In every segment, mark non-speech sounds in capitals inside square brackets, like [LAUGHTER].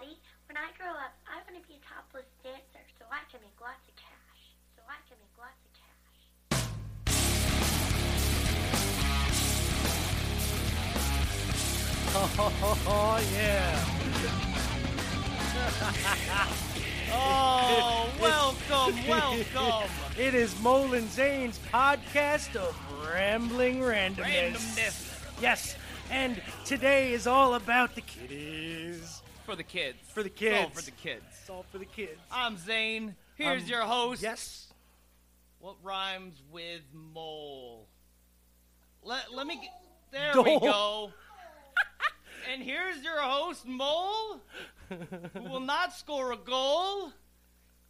Daddy, when I grow up, I want to be a topless dancer so I can make lots of cash. So I can make lots of cash. [LAUGHS] Oh, yeah. [LAUGHS] Oh, welcome, [LAUGHS] welcome. It is Molin Zane's podcast of rambling randomness. Randomness. Yes, and today is all about the kiddies. For the kids. For the kids. It's all kids. for the kids. It's all for the kids. I'm Zane. Here's Um, your host. Yes. What rhymes with mole? Let, let me get. There Dole. we go. [LAUGHS] and here's your host, Mole, who will not score a goal.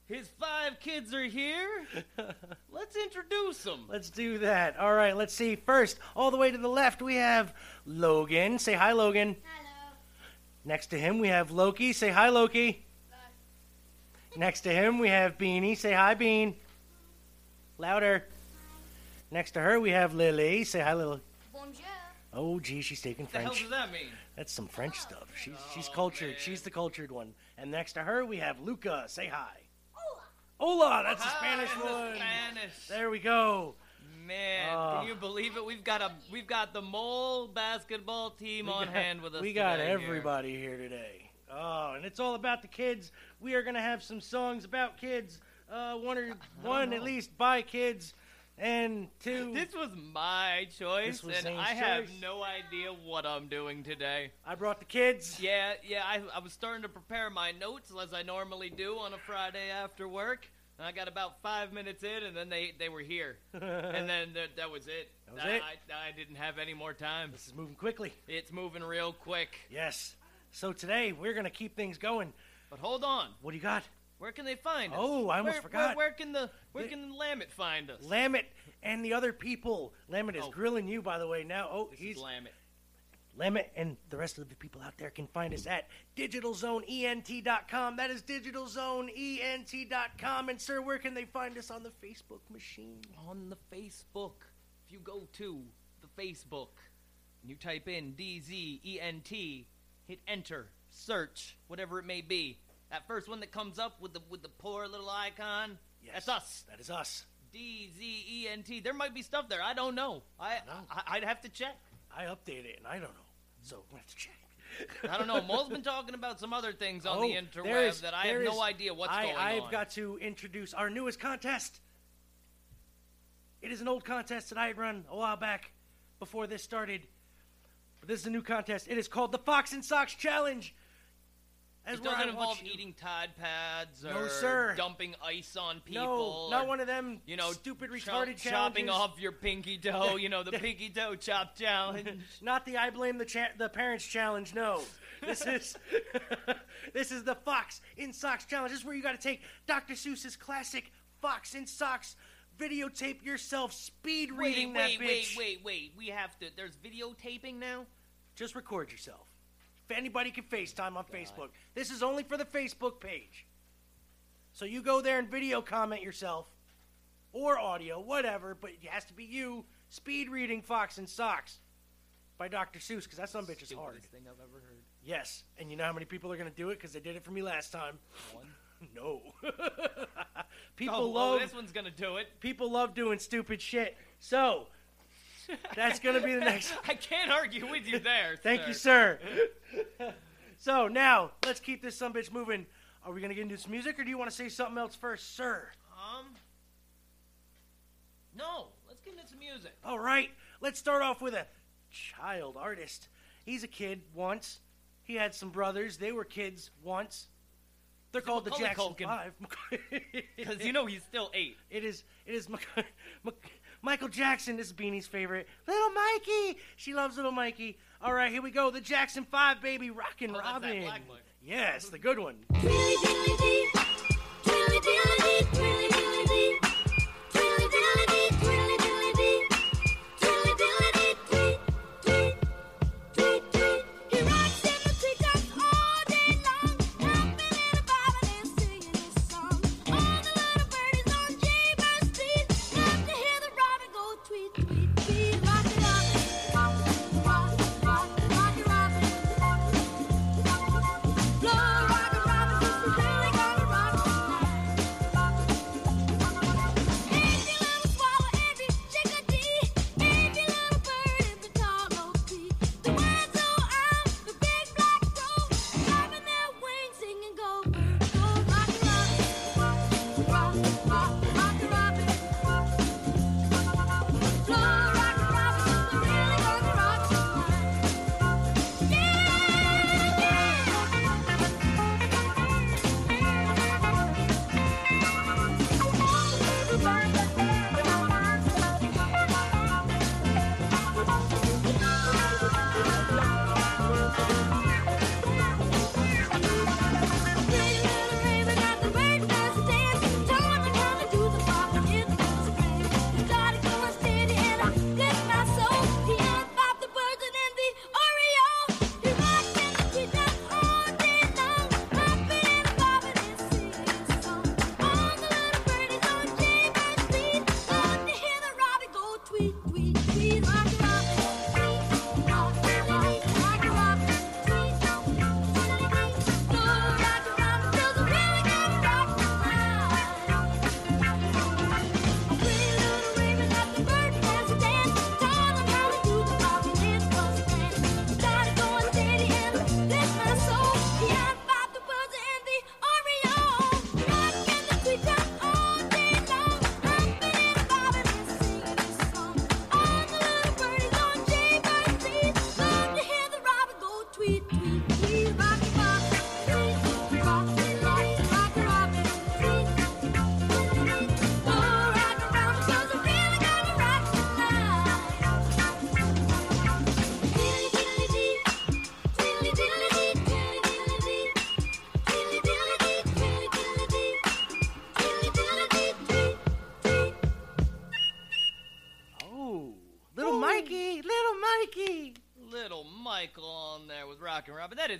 His five kids are here. [LAUGHS] Let's introduce them. Let's do that. All right, let's see. First, all the way to the left, we have Logan. Say hi, Logan. Hello. Next to him, we have Loki. Say hi, Loki. Next to him, we have Beanie. Say hi, Bean. Louder. Next to her, we have Lily. Say hi, Lily. Bonjour. Oh, gee, she's taking French. What the hell does that mean? That's some French oh, stuff. She's she's Oh, cultured. man. She's the cultured one. And next to her, we have Luca. Say hi. Hola. Hola, That's the Hi, Spanish the one. Spanish. There we go. Man, Oh. can you believe it? We've got a we've got the mole basketball team on got- hand with us. We got today here. everybody here. today. Oh, and it's all about the kids. We are gonna have some songs about kids. Uh, one or [LAUGHS] one at least by kids, and two. [LAUGHS] This was my choice, was and Zane's I have choice. no idea what I'm doing today. I brought the kids. Yeah, yeah, I, I was starting to prepare my notes as I normally do on a Friday after work. And I got about five minutes in, and then they, they were here, [LAUGHS] and then that, that was it. That was I, it? I, I didn't have any more time. This is moving quickly. It's moving real quick. Yes. So today we're gonna keep things going. But hold on, What do you got? where can they find us? Oh, I almost where, forgot. Where, where can the where They- can Lamit find us? Lamit and the other people. Lamit is Oh. grilling you, by the way. Now, oh, This he's is Lamit and the rest of the people out there can find us at digitalzoneent.com. That is digitalzoneent.com. And, sir, where can they find us on the Facebook machine? on the Facebook. If you go to the Facebook and you type in D Z E N T, hit enter, search, whatever it may be. That first one that comes up with the with the poor little icon, Yes. that's us. That is us. D Z E N T. There might be stuff there. I don't know. I, No. I I'd have to check. I update it, and I don't know. So we'll have to check. I don't know. Mole's been talking about some other things on Oh, the there interweb is- that I have is- no idea what's I, going I've on. got to introduce our newest contest. It is an old contest that I had run a while back before this started. But this is a new contest. It is called the Fox in Socks Challenge. As it doesn't involve you- eating Tide Pods No, or sir. dumping ice on people. No, or- not one of them. you know, stupid cho- retarded chopping off your pinky toe. You know, the [LAUGHS] pinky toe chop challenge. [LAUGHS] Not the I blame the cha- the parents challenge. No, this is [LAUGHS] this is the Fox in Socks challenge. This is where you got to take Dr. Seuss's classic Fox in Socks, videotape yourself speed reading wait, that wait, bitch. wait, wait, wait. We have to. There's videotaping now. Just record yourself. If anybody can FaceTime on Facebook, this is only for the Facebook page. So you go there and video comment yourself, or audio, whatever. But it has to be you speed reading Fox in Socks by Dr. Seuss because that some bitch is hard. Thing I've ever heard. Yes, and you know how many people are going to do it because they did it for me last time. One. [LAUGHS] No. [LAUGHS] people Oh, well, love this one's gonna do it. people love doing stupid shit. So that's going to be the next. [LAUGHS] I can't argue with you there. [LAUGHS] Thank you, sir. [LAUGHS] so now let's keep this some bitch moving. Are we going to get into some music, or do you want to say something else first, sir? Um. No, let's get into some music. All right, let's start off with a child artist. He's a kid once. He had some brothers. They were kids once. They're called the Jackson Culkin. Five. Because you know he's still eight. It is. It is. Mac- Mac- Michael Jackson. This is Beanie's favorite. Little Mikey. She loves little Mikey. All right, here we go. The Jackson Five, baby, rockin' Oh, that's that Robin. black. Yes, the good one.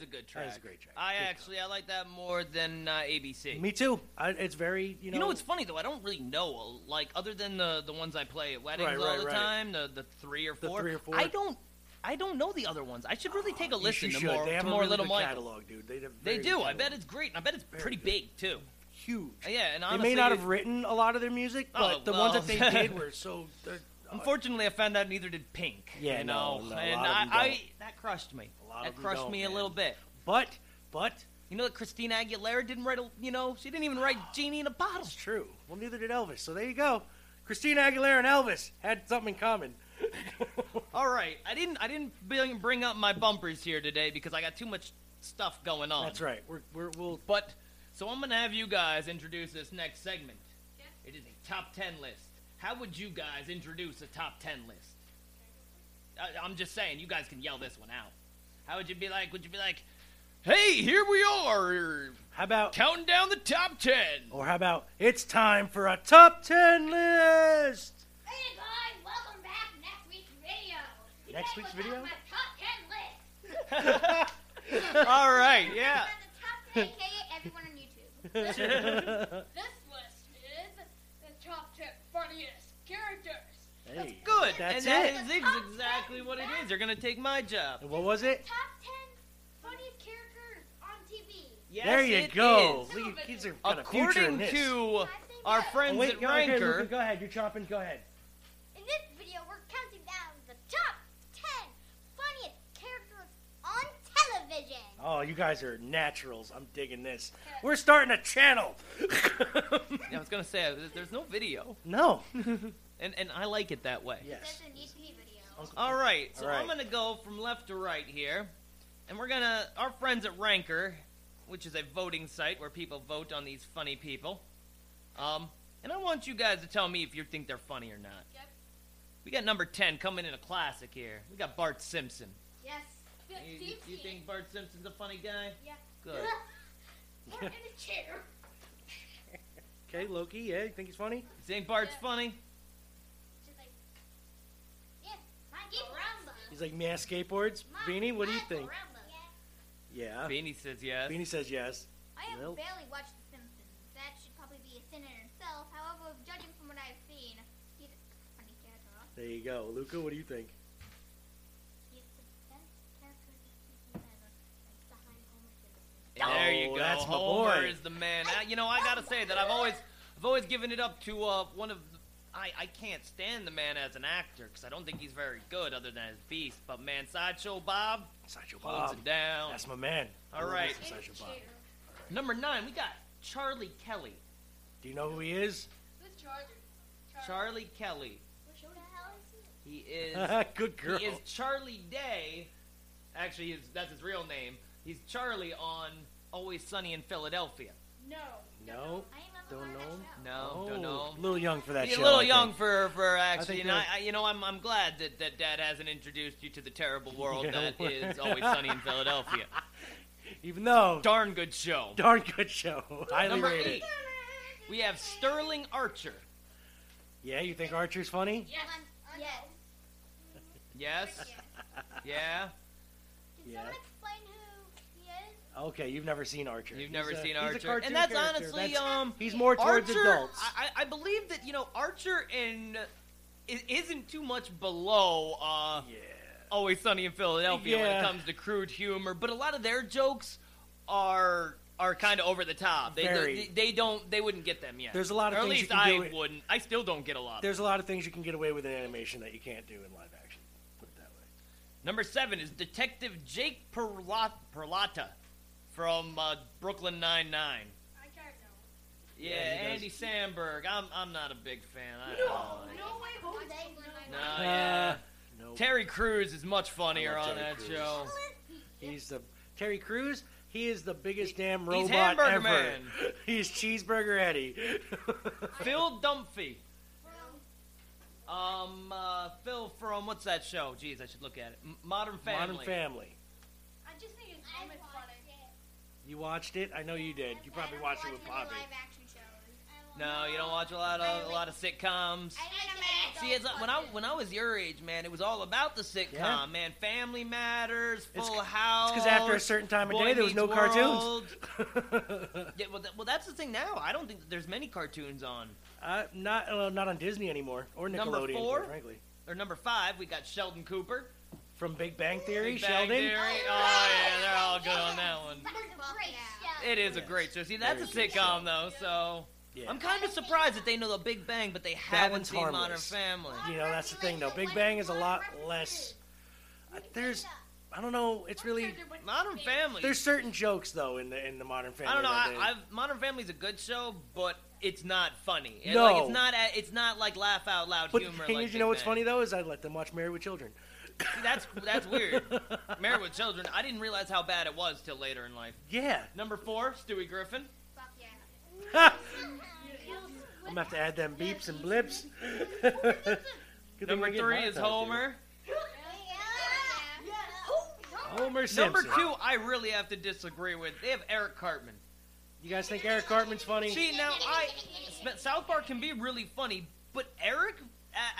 Is a good track. That is a great track. I Good actually I like that more than uh, ABC. Me too. I, it's very you know. You know what's funny though? I don't really know like other than the the ones I play at weddings Right, all right, the right. time, the the three or four. The three or four. I don't I don't know the other ones. I should really take a listen to more They have to more really Little Michael. catalog, dude. They, They do. good I bet it's great. I bet it's Very pretty good. big too. huge. Yeah, and They may not have written a lot of their music, Oh, but the ones that they did were [LAUGHS] so. uh, Unfortunately, I found out neither did Pink. Yeah, you know, no, and I, I that crushed me. A lot that of crushed don't, me a little bit. But but You know that Christina Aguilera didn't write a, you know, she didn't even write ah, Genie in a Bottle. it's true. Well, neither did Elvis. So there you go. Christina Aguilera and Elvis had something in common. [LAUGHS] All right, I didn't, I didn't bring bring up my bumpers here today because I got too much stuff going on. That's right. We're, we're we'll But so I'm gonna have you guys introduce this next segment. It is a top ten list. How would you guys introduce a top ten list? I, I'm just saying, you guys can yell this one out. How would you be like? Would you be like, "Hey, here we are, how about counting down the top ten. or how about it's time for a top ten list. Hey guys, welcome back to next week's video. Today Next week's we'll video? talk about top 10 list. [LAUGHS] All right, yeah. The top 10, aka everyone on YouTube. [LAUGHS] This list is the top 10 funniest characters. Hey, Good. That's and that it. is exactly what it is. You're gonna take my job. And what was it? Top 10 funniest characters on TV. Yes, there you it go. is. Look, kids are got a future According to our that- Oh, friends wait, at go, okay, Ranker, Luca, go ahead. You're chopping. Go ahead. In this video, we're counting down the top 10 funniest characters on television. Oh, you guys are naturals. I'm digging this. We're starting a channel. [LAUGHS] Yeah, I was gonna say there's no video, no. [LAUGHS] and and I like it that way. Yes. Video. All right, so All right. I'm gonna go from left to right here, and we're gonna our friends at Ranker, which is a voting site where people vote on these funny people. Um, and I want you guys to tell me if you think they're funny or not. Yep. We got number ten coming in a classic here. We got Bart Simpson. Yes. You, you- you think Bart Simpson's a funny guy? Yeah. Good. [LAUGHS] Or in a chair. [LAUGHS] Okay, Loki. Yeah, you think he's funny? You think Bart's Yeah. funny? Just like, yeah, my caramba. He's like mass skateboards. Beanie, what do you think? Yeah. Yeah. Beanie says yes. Beanie says yes. I have Well- barely watched The Simpsons. That should probably be a sin in itself. However, judging from what I've seen, he's a funny character. There you go, Luca. What do you think? He's the best character this season ever, like behind Homer Simpson. There you Oh, go. that's my Homer boy. is the man. I, you know, I gotta say that I've always, I've always given it up to uh, one of. The, I I can't stand the man as an actor because I don't think he's very good other than as Beast. But man, Sideshow Bob Sideshow holds Bob. it down. That's my man. All I right. me Sideshow Bob. Number nine, we got Charlie Kelly. Do you know who he is? Who's Charlie? Charlie Kelly. Who the hell is he? He is. [LAUGHS] Good girl. He is Charlie Day. Actually, he's, that's his real name. He's Charlie on Always Sunny in Philadelphia. No. No. I ain't never Don't know him? No, Oh, don't know. Oh, a little young for that He's show. a little I young think. for for actually, think and I, I, you know, I'm I'm glad that, that Dad hasn't introduced you to the terrible [LAUGHS] world Yeah. that is Always Sunny in Philadelphia. [LAUGHS] Even though, Darn good show. darn good show. [LAUGHS] Highly Number rated. eight, we have Sterling Archer. Yeah, you think Archer's funny? Yes. Yes. Yes, yeah. Can Yeah. someone explain who he is? Okay, you've never seen Archer. You've He's never a- seen he's a Archer, cartoon and that's character. honestly That's- um. He's more towards Archer, adults. I, I I believe that you know Archer and is, isn't too much below uh, yeah. Always Sunny in Philadelphia when it comes to crude humor, but a lot of their jokes are are kind of over the top. They, Very. they they don't they wouldn't get them yet. There's a lot of or at things you least can I do wouldn't. I still don't get a lot. There's a lot of things you can get away with in animation that you can't do in live action. Put it that way. Number seven is Detective Jake Perlot- Peralta from uh, Brooklyn Nine Nine. I can't know. Yeah, Yeah, he Andy Samberg. I'm I'm not a big fan. I, I No, don't like no way, Who's who's? No, Uh, yeah. no. Terry Crews is much funnier on Terry that Crews. show. He's the Terry Crews. He is the biggest damn he's robot Hamburger ever. Man. [LAUGHS] He's Cheeseburger Eddie. [LAUGHS] Phil Dunphy. Um, uh, Phil from what's that show? Jeez, I should look at it. M- Modern Family. Modern Family. I just think his I name is watched funny. it. You watched it? I know you did. You probably I watched don't it with watch Poppy. live action shows. No, you don't watch a lot of a lot of sitcoms. I See, as I, when I when I was your age, man, it was all about the sitcom, Yeah. man. Family Matters, It's- Full it's House. because after a certain time of Boy day, there was no Meets cartoons. [LAUGHS] Yeah, well, th- well, that's the thing now. I don't think that there's many cartoons on. uh, not uh, not on Disney anymore or Number Nickelodeon, four? quite frankly. Or number five, we got Sheldon Cooper. From Big Bang Theory, Big Bang Sheldon. Theory. Oh yeah, they're all good on that one. That was a great show. It is a great show. See, that's a sitcom though, so Yeah. I'm kind of surprised that they know the Big Bang, but they haven't one's seen Modern harmless. Family. You know, that's the thing though. Big Bang is a lot less. Uh, there's, I don't know. It's really Modern Family. there's certain jokes though in the in the Modern Family. I don't know. that I, they- I've, Modern Family's a good show, but it's not funny. It- No. like, it's not. a- It's not like laugh out loud but humor. the thing like is, you know Big what's Bang. funny though is I let them watch Married with Children. See, that's that's weird. Married with Children. I didn't realize how bad it was till later in life. Yeah. Number four, Stewie Griffin. Fuck yeah. [LAUGHS] I'm gonna have to add them beeps and blips. [LAUGHS] Number three is Homer. Homer Simpson. Number two, I really have to disagree with. They have Eric Cartman. You guys think Eric Cartman's funny? See, now I South Park can be really funny, but Eric a-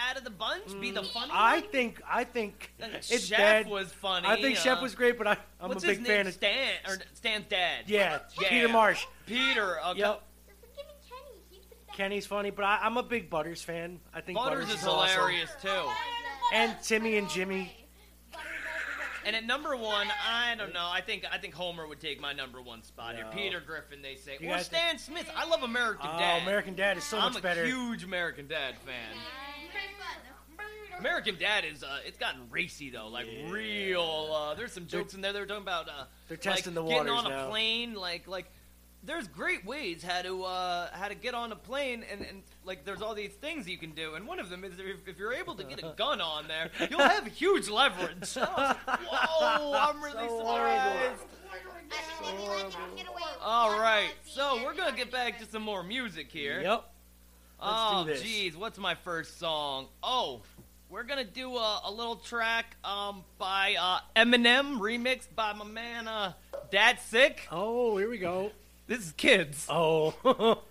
out of the bunch be the funny Mm, I one? think I think it's Chef bad. was funny. I think Chef uh, was great, but I, I'm what's a big his fan name? of Stan or Stan's dad. yeah, Yeah. Peter Marsh. Peter. Okay. Yep, Give me Kenny. He's the best. Kenny's funny, but I, I'm a big Butters fan. I think Butters Butters, is awesome. hilarious too. And Timmy and Jimmy. And at number one, I don't know. I think I think Homer would take my number one spot No. here. Peter Griffin, they say, You or guys Stan Smith. I love American Dad. Oh, Dad. American Dad is so I'm much a better. huge American Dad fan. American Dad is uh, it's gotten racy though, like Yeah. real. Uh, there's some jokes in there. They're talking about uh, They're testing like, the getting waters on a plane, like like. There's great ways how to uh, how to get on a plane, and, and like there's all these things you can do, and one of them is if, if you're able to get a [LAUGHS] gun on there, you'll have huge leverage. [LAUGHS] [LAUGHS] Whoa, I'm really So surprised. I think we let him get away with All one right, last so we're gonna get back to some more music here. Yep. Oh, jeez, what's my first song? Oh, we're gonna do a, a little track um by uh, Eminem, remixed by my man uh, Dad Sick. Oh, here we go. This is kids. Oh. [LAUGHS]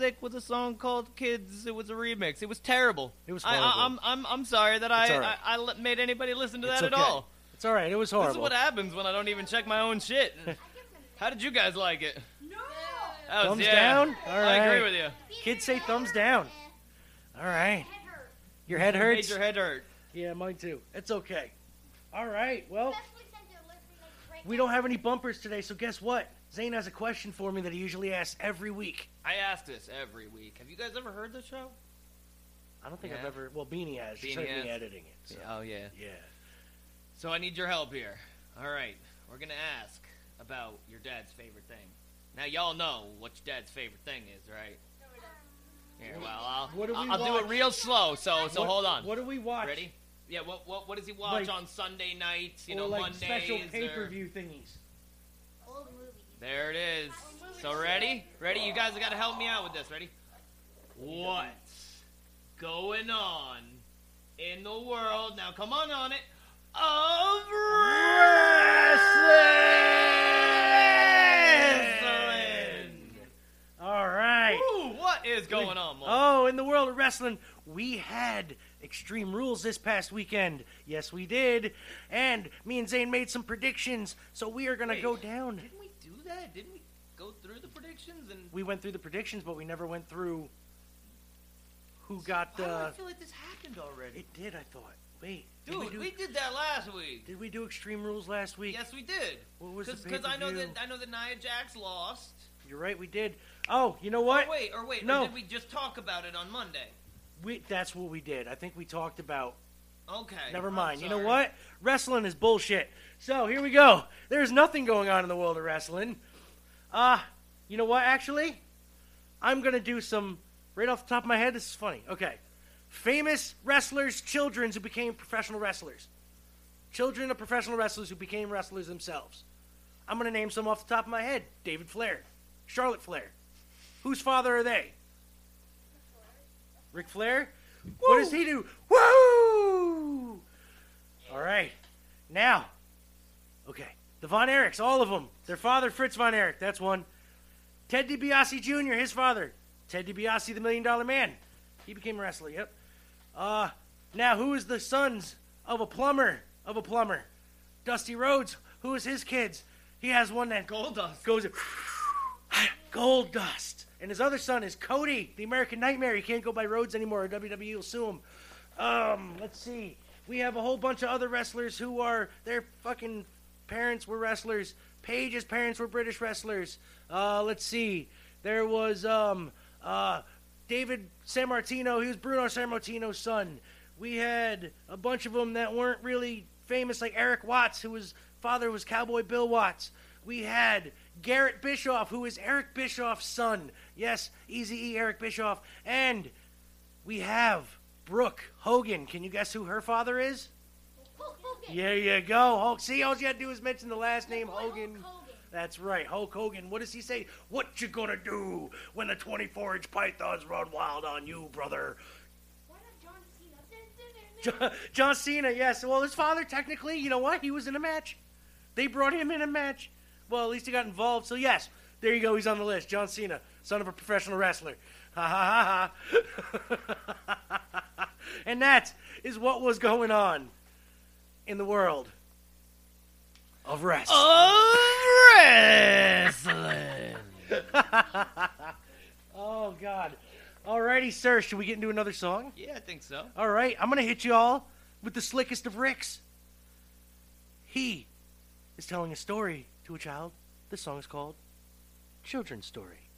sick with a song called Kids. It was a remix. It was terrible. It was I, horrible. I, I'm I'm I'm sorry that I, It's all right. I I made anybody listen to It's that okay. at all. It's all right. It was horrible. This is what happens when I don't even check my own shit. How did you guys like it? No! Was- Thumbs yeah, down? All I agree with you. Kids say thumbs down. All right. Head hurt. Your head Made hurts. your head hurt. Yeah, mine too. It's okay. All right. Well, Especially since you're listening like right we don't have any bumpers today, so guess what? Zane has a question for me that he usually asks every week. I ask this every week. Have you guys ever heard the show? I don't think I've ever. Well, Beanie has. He's Beanie heard me has. editing it. So. Oh yeah. Yeah. So I need your help here. All right, we're gonna ask about your dad's favorite thing. Now y'all know what your dad's favorite thing is, right? Um, here, well, I'll, What do we I'll, I'll do it real slow. So, so What- hold on. What do we watch? Ready? Yeah. What, what, what does he watch Like- on Sunday nights? You or know, like Mondays. special pay per view thingies. There it is. So ready? Ready? You guys have got to help me out with this. Ready? What's going on in the world? Now, come on on it. Of wrestling. All right. Ooh, what is going on? Oh, in the world of wrestling, we had Extreme Rules this past weekend. Yes, we did. And me and Zane made some predictions, so we are going to Wait. go down. Didn't we that? Didn't we go through the predictions and? We went through the predictions, but we never went through who got Why do I the. feel like this happened already? It did, I thought. Wait. Did Dude, we, we, do, did that last week. did we do Extreme Rules last week? Yes, we did. What was the Because I know that pay-per-view? I know that Nia Jax lost. You're right, we did. Oh, you know what? Oh, or wait, or wait, No. or did we just talk about it on Monday? We, that's what we did. I think we talked about Okay. Never I'm mind. You know sorry. what? Wrestling is bullshit. So here we go. There's nothing going on in the world of wrestling. Uh, you know what? Actually, I'm gonna do some right off the top of my head. This is funny. Okay, famous wrestlers' children who became professional wrestlers. Children of professional wrestlers who became wrestlers themselves. I'm gonna name some off the top of my head. David Flair, Charlotte Flair. Whose father are they? Ric Flair. What does he do? Woo! All right. Now, okay. The Von Erichs, all of them. Their father, Fritz Von Erich, that's one. Ted DiBiase Jr., his father. Ted DiBiase, the Million Dollar Man. He became a wrestler, yep. Uh, now, who is the sons of a plumber? Of a plumber. Dusty Rhodes. Who is his kids? He has one that Goldust. goes [SIGHS] gold dust. And his other son is Cody, the American Nightmare. He can't go by Rhodes anymore, or WWE will sue him. Um, let's see. We have a whole bunch of other wrestlers who are their fucking parents were wrestlers. Paige's parents were British wrestlers. Uh, let's see. There was um uh David Sammartino. He was Bruno Sammartino's son. We had a bunch of them that weren't really famous, like Eric Watts, who was father was Cowboy Bill Watts. We had Garrett Bischoff, who is Eric Bischoff's son. Yes, Easy E Eric Bischoff. And we have Brooke Hogan. Can you guess who her father is? Hogan. There you go. Hulk. See, all you gotta do is mention the last name Boy, Hogan. Hulk Hogan. That's right, Hulk Hogan. What does he say? What you gonna do when the 24-inch pythons run wild on you, brother? Why not John Cena? [LAUGHS] John, John Cena, yes. Well, his father, technically, you know what? He was in a match. They brought him in a match. Well, at least he got involved. So, yes, there you go. He's on the list. John Cena, son of a professional wrestler. [LAUGHS] Ha ha ha ha. [LAUGHS] and that is what was going on in the world of wrestling. Of wrestling. [LAUGHS] oh, God. Alrighty, sir. Should we get into another song? yeah, I think so. All right, I'm gonna hit you all with the slickest of Ricks. He is telling a story to a child. This song is called Children's Story.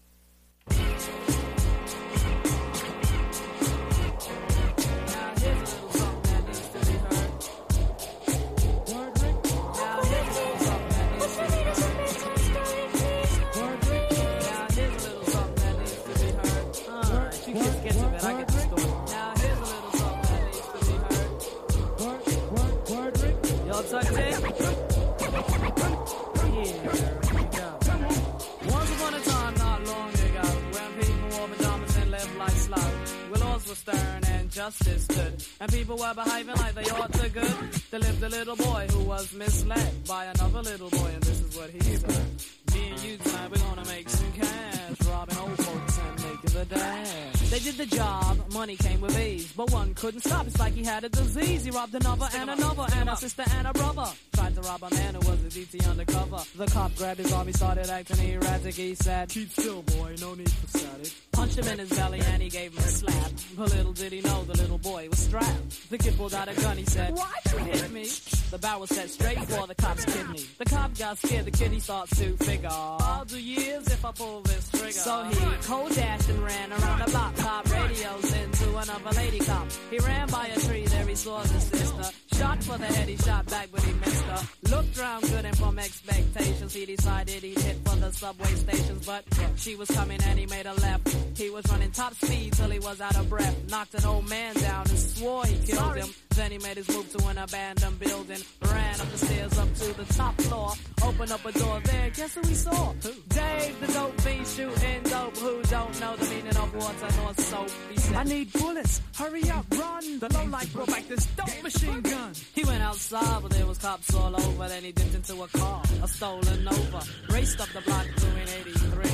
Once upon a time, not long ago, when people wore pajamas and lived life slow, willows were stern and justice stood, and people were behaving like they ought to good. There lived a little boy who was misled by another little boy, and this is what he said. Me and you tonight, we're gonna make some cash, robbing old folks and making the dash did the job, money came with ease. But one couldn't stop, it's like he had a disease. He robbed another and another, and a sister and a brother. Tried to rob a man who was a DT undercover. The cop grabbed his arm, he started acting erratic. He said, Keep still, boy, no need for static. Punched him in his belly and he gave him a slap. But little did he know the little boy was strapped. The kid pulled out a gun, he said, Why'd you hit me? The barrel set straight for the cop's kidney. The cop got scared, the kid he starts to figure. I'll do years if I pull this trigger. So he cold dashed and ran around the block, pop radios into another lady cop. He ran by a tree, there he saw his sister. Shot for the head, he shot back, but he missed her. Looked round good and from expectations, he decided he'd hit for the subway stations. But she was coming and he made a left. He was running top speed till he was out of breath. Knocked an old man down and swore he killed him. Then he made his move to an abandoned building. Ran up the stairs up to the top floor. Opened up a door there. Guess who we saw? Who? Dave, the dope fiend shooting dope. Who don't know the meaning of water nor soap? He said, I need bullets. Hurry up, run. The low light brought back this dope machine gun. He went outside, but there was cops all over. Then he dipped into a car, a stolen Nova. Raced up the block doing 83.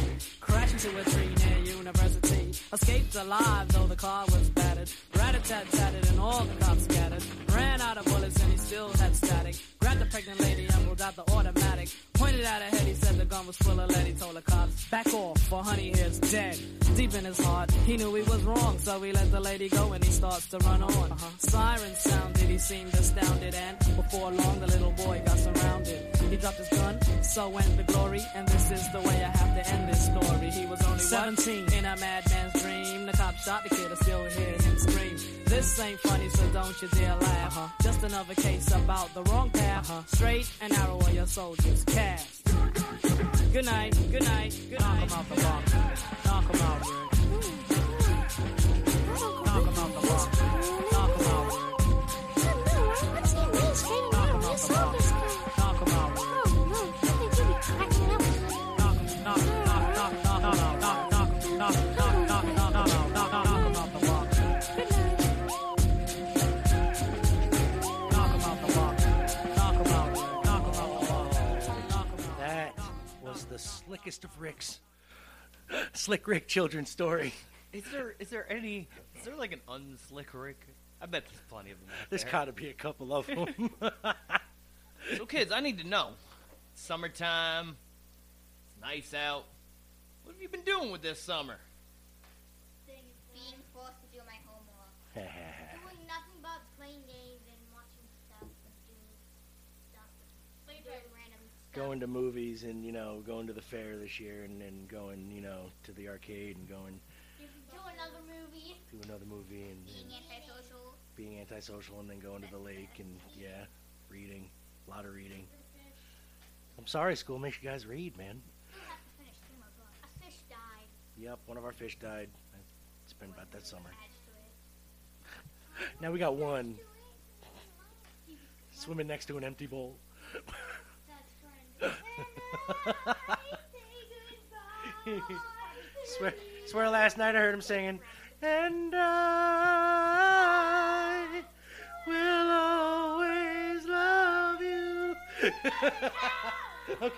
Crashed into a tree near University. Escaped alive, though the car was battered. Rat-a-tat-tatted and all the cops scattered. Ran out of bullets and he still had static. Grabbed the pregnant lady and pulled out the automatic. Pointed at her head, he said the gun was full of lead. He told the cops, back off, for honey here's dead. Deep in his heart, he knew he was wrong, so he let the lady go and he starts to run on. Uh-huh. Sirens sounded, he seemed astounded, and before long the little boy got surrounded. He dropped his gun, so went the glory, and this is the way I have to end this story. He was only 17 in a madman's dream. The cop shot the kid, I still hear him scream. This ain't funny, so don't you dare laugh. huh? Just another case about the wrong path. huh Straight and narrow are your soldiers cast. Good night, good night, good night. Knock 'em out the block. Knock 'em out, Rick. Knock 'em out the block. The slickest of Ricks. Slick Rick children's story. Is there is there any is there like an unslick Rick? I bet there's plenty of them. out There's there. got to be a couple of them. [LAUGHS] [LAUGHS] So kids, I need to know. Summertime. It's nice out. What have you been doing with this summer? Being forced to do my homework. [LAUGHS] Doing nothing but playing games and watching stuff and doing stuff. Doing random stuff. Going to movies and you know going to the fair this year and then going you know to the arcade and going Do another movie. to another movie and, Being and antisocial. being antisocial and then going to the lake and yeah reading a lot of reading i'm sorry school makes you guys read man Still have to finish two more books. A fish died. yep one of our fish died it's been about that summer to now we got one swimming next to an empty bowl. [LAUGHS] [LAUGHS] swear, swear last night I heard him singing, and I will always love you. [LAUGHS] okay.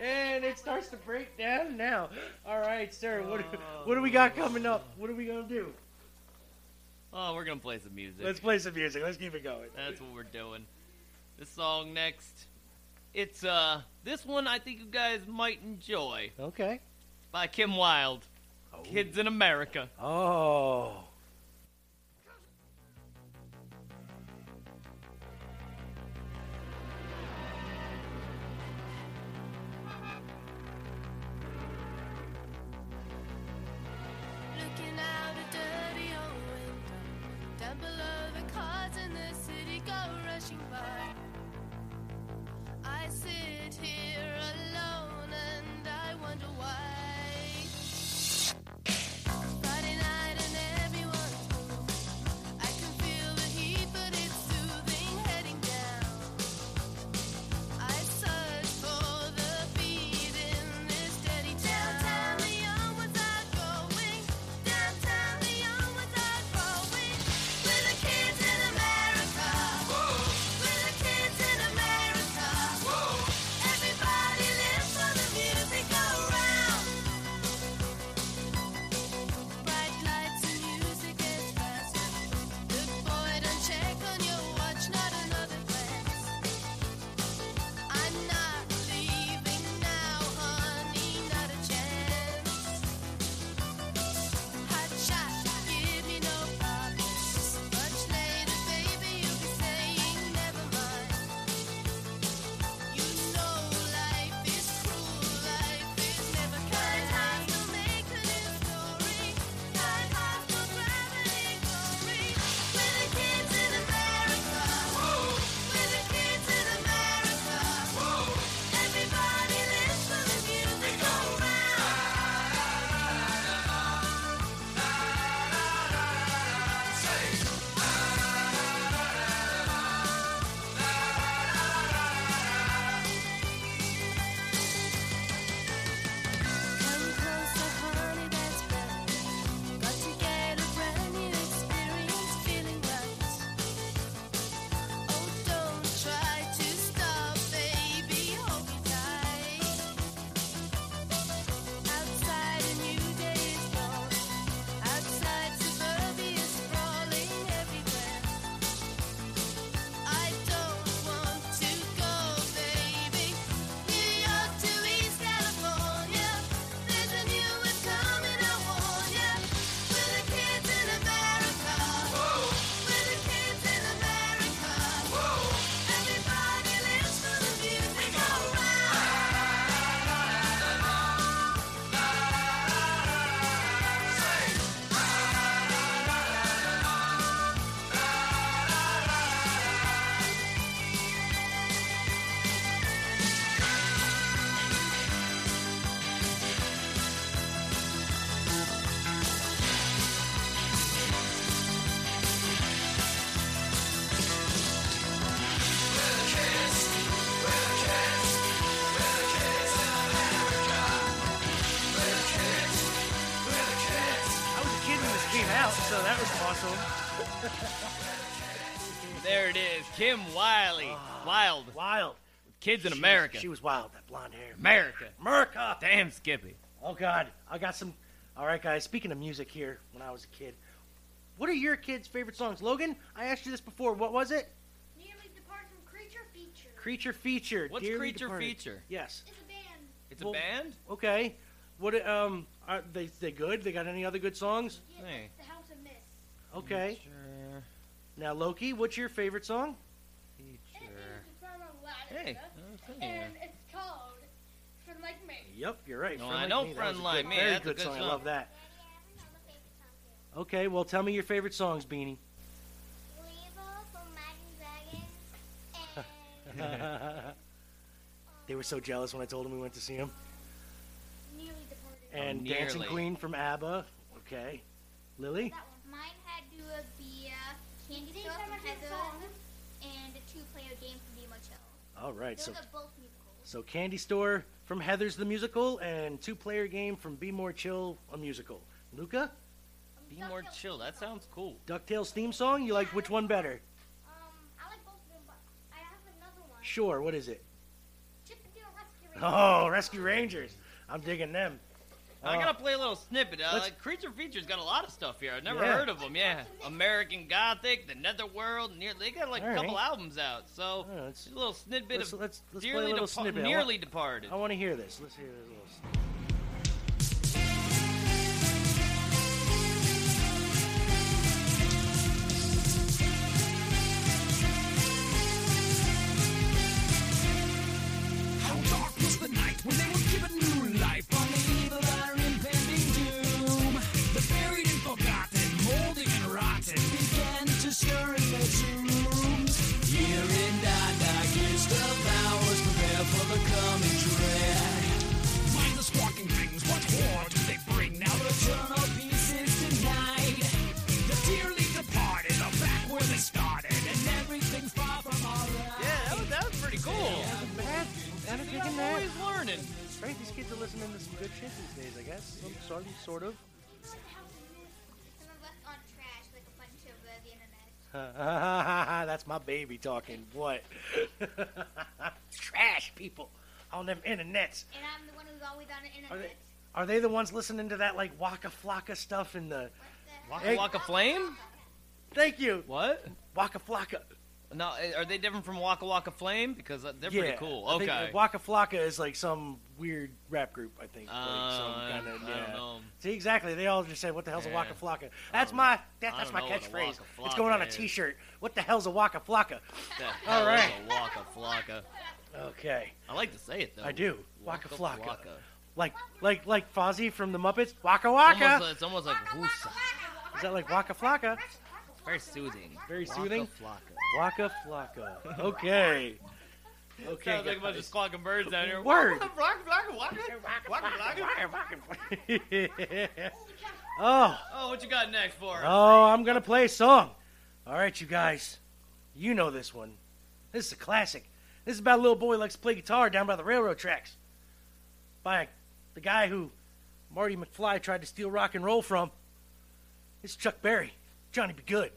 and it starts to break down now. All right, sir. What, what do we got coming up? What are we going to do? Oh, we're gonna play some music. Let's play some music. Let's keep it going. That's what we're doing. This song next. It's uh this one I think you guys might enjoy. Okay. By Kim Wilde. Kids in America. Oh. Wild. Wild. Kids in She was- America. She was wild. That blonde hair. America. America. Damn, Skippy. Oh God, I got some. All right, guys. Speaking of music here, when I was a kid, what are your kids' favorite songs? Logan, I asked you this before. What was it? Nearly departed from Creature Feature. Creature Feature. What's Dearly Creature Departed. Feature? Yes. It's a band. It's Well- a band? Okay. What? Um. Are they? They good? They got any other good songs? Yeah, Hey. the House of Mist. Okay. Feature. Now, Loki, what's your favorite song? It Feature. is from Aladdin. Hey. And it's called Friend Like Me. Yep, you're right. No, Friend I Like know Me. That Friend was a Like good- Me. Very That's a good good song. I song. love that. Daddy, I have another favorite song too. Okay, well, tell me your favorite songs, Beanie. Weevil from Magic Dragon they were so jealous when I told them we went to see him. and Nearly Departed. And Oh, Dancing nearly. Queen from ABBA. Okay. Lily? That one. Mine had to be uh, Candy These Store are from my favorite. Heather and a two-player game from Be More Chill. All right, Those so are both so Candy Store from Heathers the Musical and Two Player Game from Be More Chill, a musical. Luca? Be more chill. That sounds cool. DuckTales theme song? You like which one better? Um, I like both of them, but I have another one. Sure, what is it? Chip and Dale Rescue Rangers. Oh, Rescue Rangers. I'm digging them. I Uh, gotta play a little snippet. Uh, let's- like Creature Feature's got a lot of stuff here. I've never Yeah. heard of them. Yeah, American Gothic, The Netherworld. Near, they got like All a couple right. albums out. So Oh, let's- just a little snippet let's, of let's, let's play a Dearly little snippet. I Nearly want, Departed. I want to hear this. Let's hear this little Kind of See, digging I'm that. always learning. Right, these kids are listening to some good shit these days, I guess. Some sort of, sort of. Some of us on trash, like a bunch of uh, the internet. That's my baby talking. What? [LAUGHS] Trash people on them internets. And I'm the one who's always on the Are internet. they, are they the ones listening to that like Waka Flocka stuff in the? What Waka Waka Flame? Thank you, What? Waka Flocka. No, are they different from Waka Waka Flame? Because uh, they're yeah, pretty cool. I think Okay. Waka Flocka is like some weird rap group. I think. Uh, like some kind of. I Yeah. don't know. See exactly. They all just say, "What the hell's a Waka Flocka?" That's my that, that's my know what a catchphrase. Waka It's going on a Flocka is. T-shirt. What the hell's a Waka Flocka? [LAUGHS] The [LAUGHS] hell right. is a Waka Flocka. Okay, I like to say it though. I do. Waka Flocka. Flocka. like like like Fozzie from the Muppets. Waka Waka. Almost, it's almost like whoosa. Is that like Waka Flocka? Very soothing. Very soothing. Waka soothing? Flocka. Waka Flocka. Okay. [LAUGHS] Okay. Sounds like a bunch of squawking birds down here. Word. Waka Flocka, Waka, Waka Flocka. [LAUGHS] [LAUGHS] oh, Oh, what you got next for us? oh, I'm gonna play a song. All right, you guys, you know this one. This is a classic. This is about a little boy who likes to play guitar down by the railroad tracks. By the guy who Marty McFly tried to steal rock and roll from. It's Chuck Berry. Johnny B. Goode.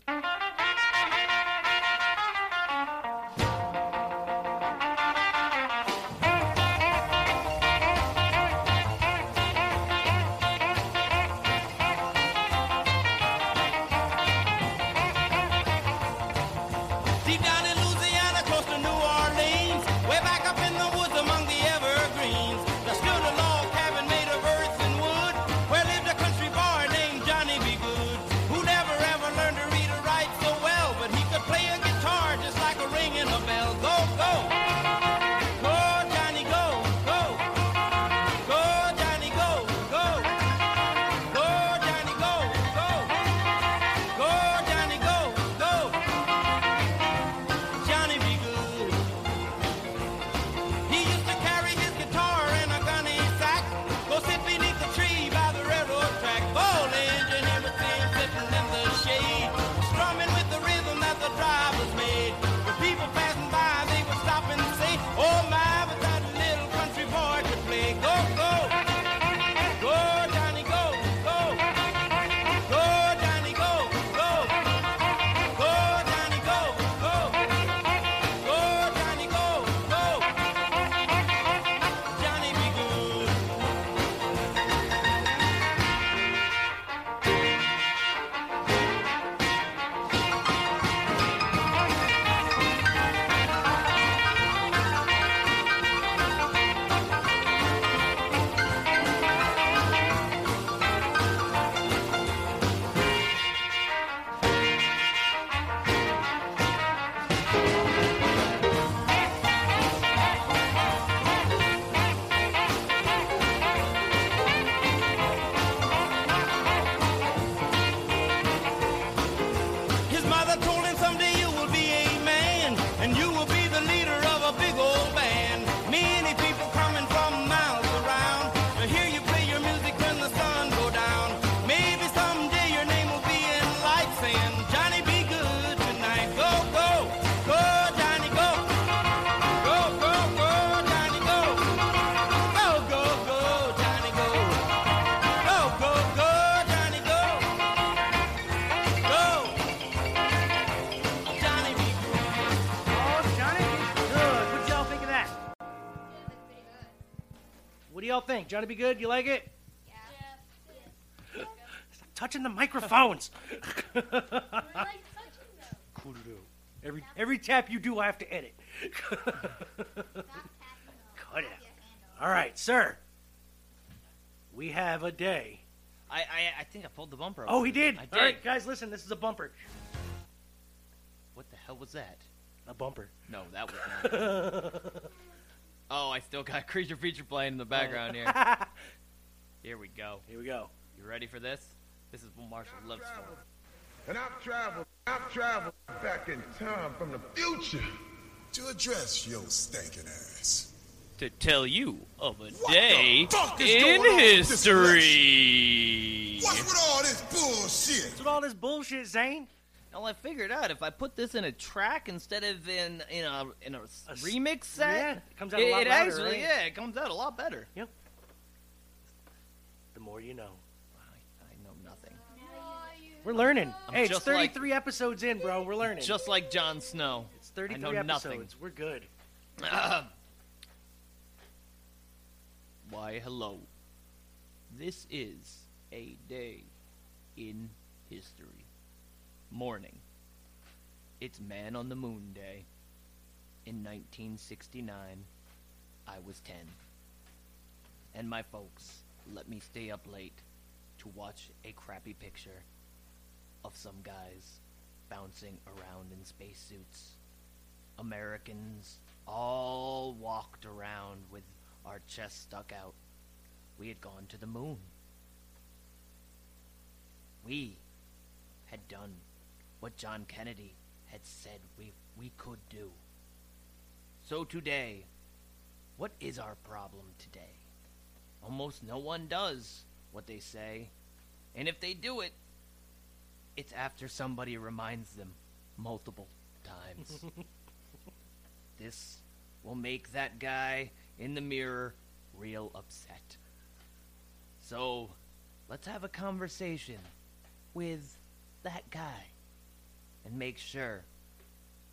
Think? Johnny, be good. You like it? Yeah. [GASPS] Stop touching the microphones. We're like touching cool to do. Every every tap you do, I have to edit. Stop tapping them. Cut it. Your hand off. All right, sir. We have a day. I, I I think I pulled the bumper. Oh, he did. I did. All right, guys, listen. This is a bumper. What the hell was that? A bumper. No, that was [LAUGHS] not. Oh, I still got creature feature playing in the background here. [LAUGHS] Here we go. Here we go. You ready for this? This is what Marshall lives for. And I've traveled, I've traveled back in time from the future. To address your stinking ass. To tell you of a What day the fuck is in going on history. What's with all this bullshit? What's with all this bullshit, Zane? Well, I figured out if I put this in a track instead of in in a in a, A remix set, yeah, it comes out it, a lot it louder, actually right? yeah, it comes out a lot better. Yep. The more you know. I, I know nothing. We're learning. I'm hey, it's just like- 33 episodes in, bro. We're learning. Just like Jon Snow. it's 33 I know episodes. nothing. We're good. [CLEARS THROAT] Why, hello. This is a day in history. Morning. It's Man on the Moon Day. In 1969, I was 10. And my folks let me stay up late to watch a crappy picture of some guys bouncing around in spacesuits. Americans all walked around with our chests stuck out. We had gone to the moon. We had done what John Kennedy had said we, we could do. So today, what is our problem today? Almost no one does what they say, and if they do it, it's after somebody reminds them multiple times. [LAUGHS] this will make that guy in the mirror real upset. So, let's have a conversation with that guy and make sure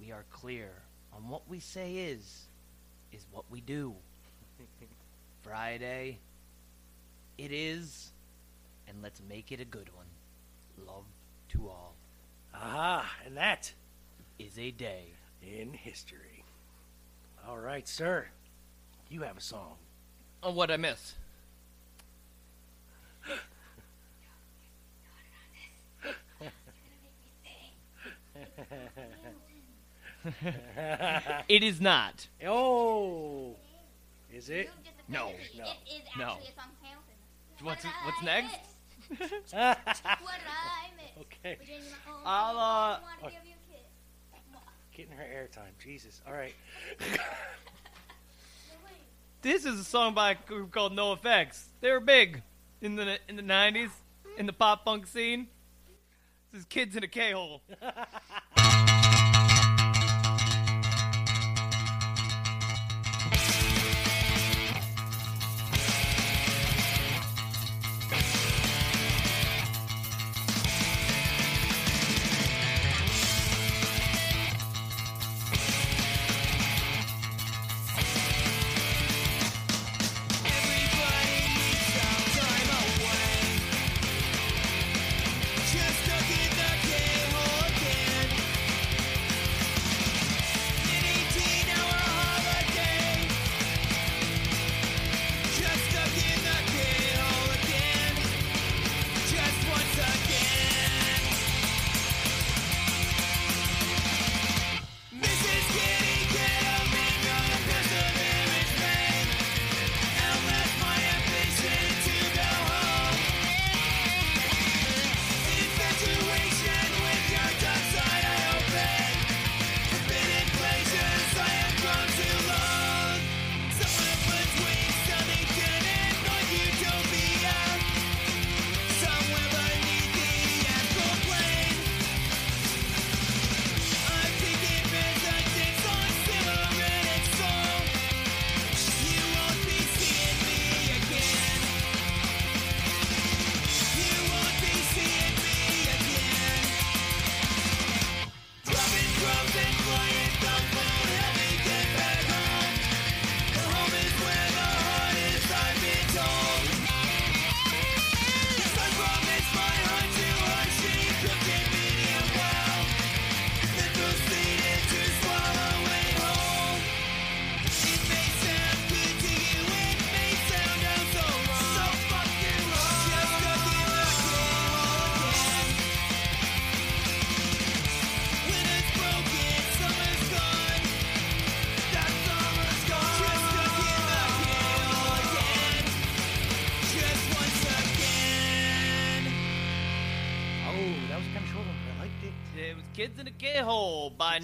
we are clear on what we say is is what we do. [LAUGHS] Friday it is and let's make it a good one. Love to all Aha, and that is a day. in history. All right, sir. You have a song. Oh, what I miss? It is not. oh, is it? No, admitted it. no, no. a song What's What what's next? miss. [LAUGHS] What I miss. okay, Virginia, my home, I'll, uh, I wanna give you a kiss. getting her airtime. Jesus. All right. [LAUGHS] This is a song by a group called NOFX. They were big in the in the '90s in the pop punk scene. This is Kids in a K-hole. [LAUGHS]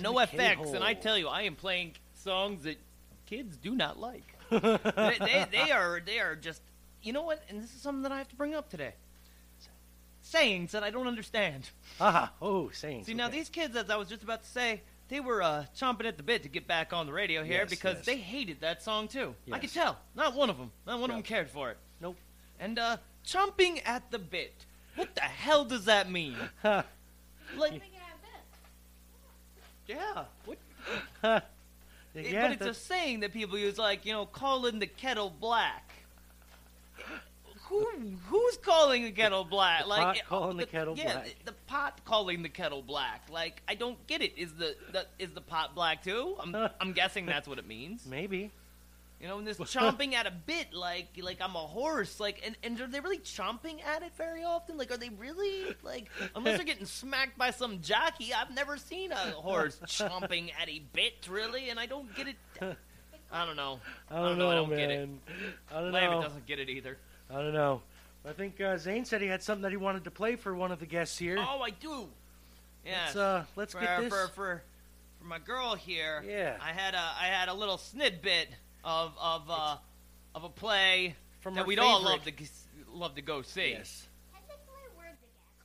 K-Hole by Kids in and I K-Hole. tell you, I am playing songs that kids do not like. [LAUGHS] they, they, they are they are just you know what? And this is something that I have to bring up today. Sayings that I don't understand. Aha. Oh, sayings. See now these kids, as I was just about to say, they were uh, chomping at the bit to get back on the radio here Yes, because yes. they hated that song too. I could tell. Not one of them. Not one of them cared for it. Nope. And uh, chomping at the bit. What the hell does that mean? Ha. [LAUGHS] Like, yeah. What? [LAUGHS] Yeah, but it's a saying that people use, like you know, calling the kettle black. [GASPS] Who who's calling the kettle black? The like pot calling the kettle yeah, black. The, the pot calling the kettle black. Like I don't get it. Is the, the is the pot black too? I'm [LAUGHS] I'm guessing that's what it means. Maybe. You know, and this [LAUGHS] chomping at a bit, like like I'm a horse, like and, and are they really chomping at it very often? Like, are they really like unless they're getting smacked by some jockey? I've never seen a horse [LAUGHS] chomping at a bit, really, and I don't get it. I don't know. [LAUGHS] I don't know, I don't man. get it. I don't Lavitt know. doesn't get it either. I don't know. I think uh, Zane said he had something that he wanted to play for one of the guests here. Oh, I do. Yeah. Let's, uh, let's for, get this. for for for my girl here. Yeah. I had a I had a little snidbit of of uh, of a play From that we'd all love to love to go see. Yes.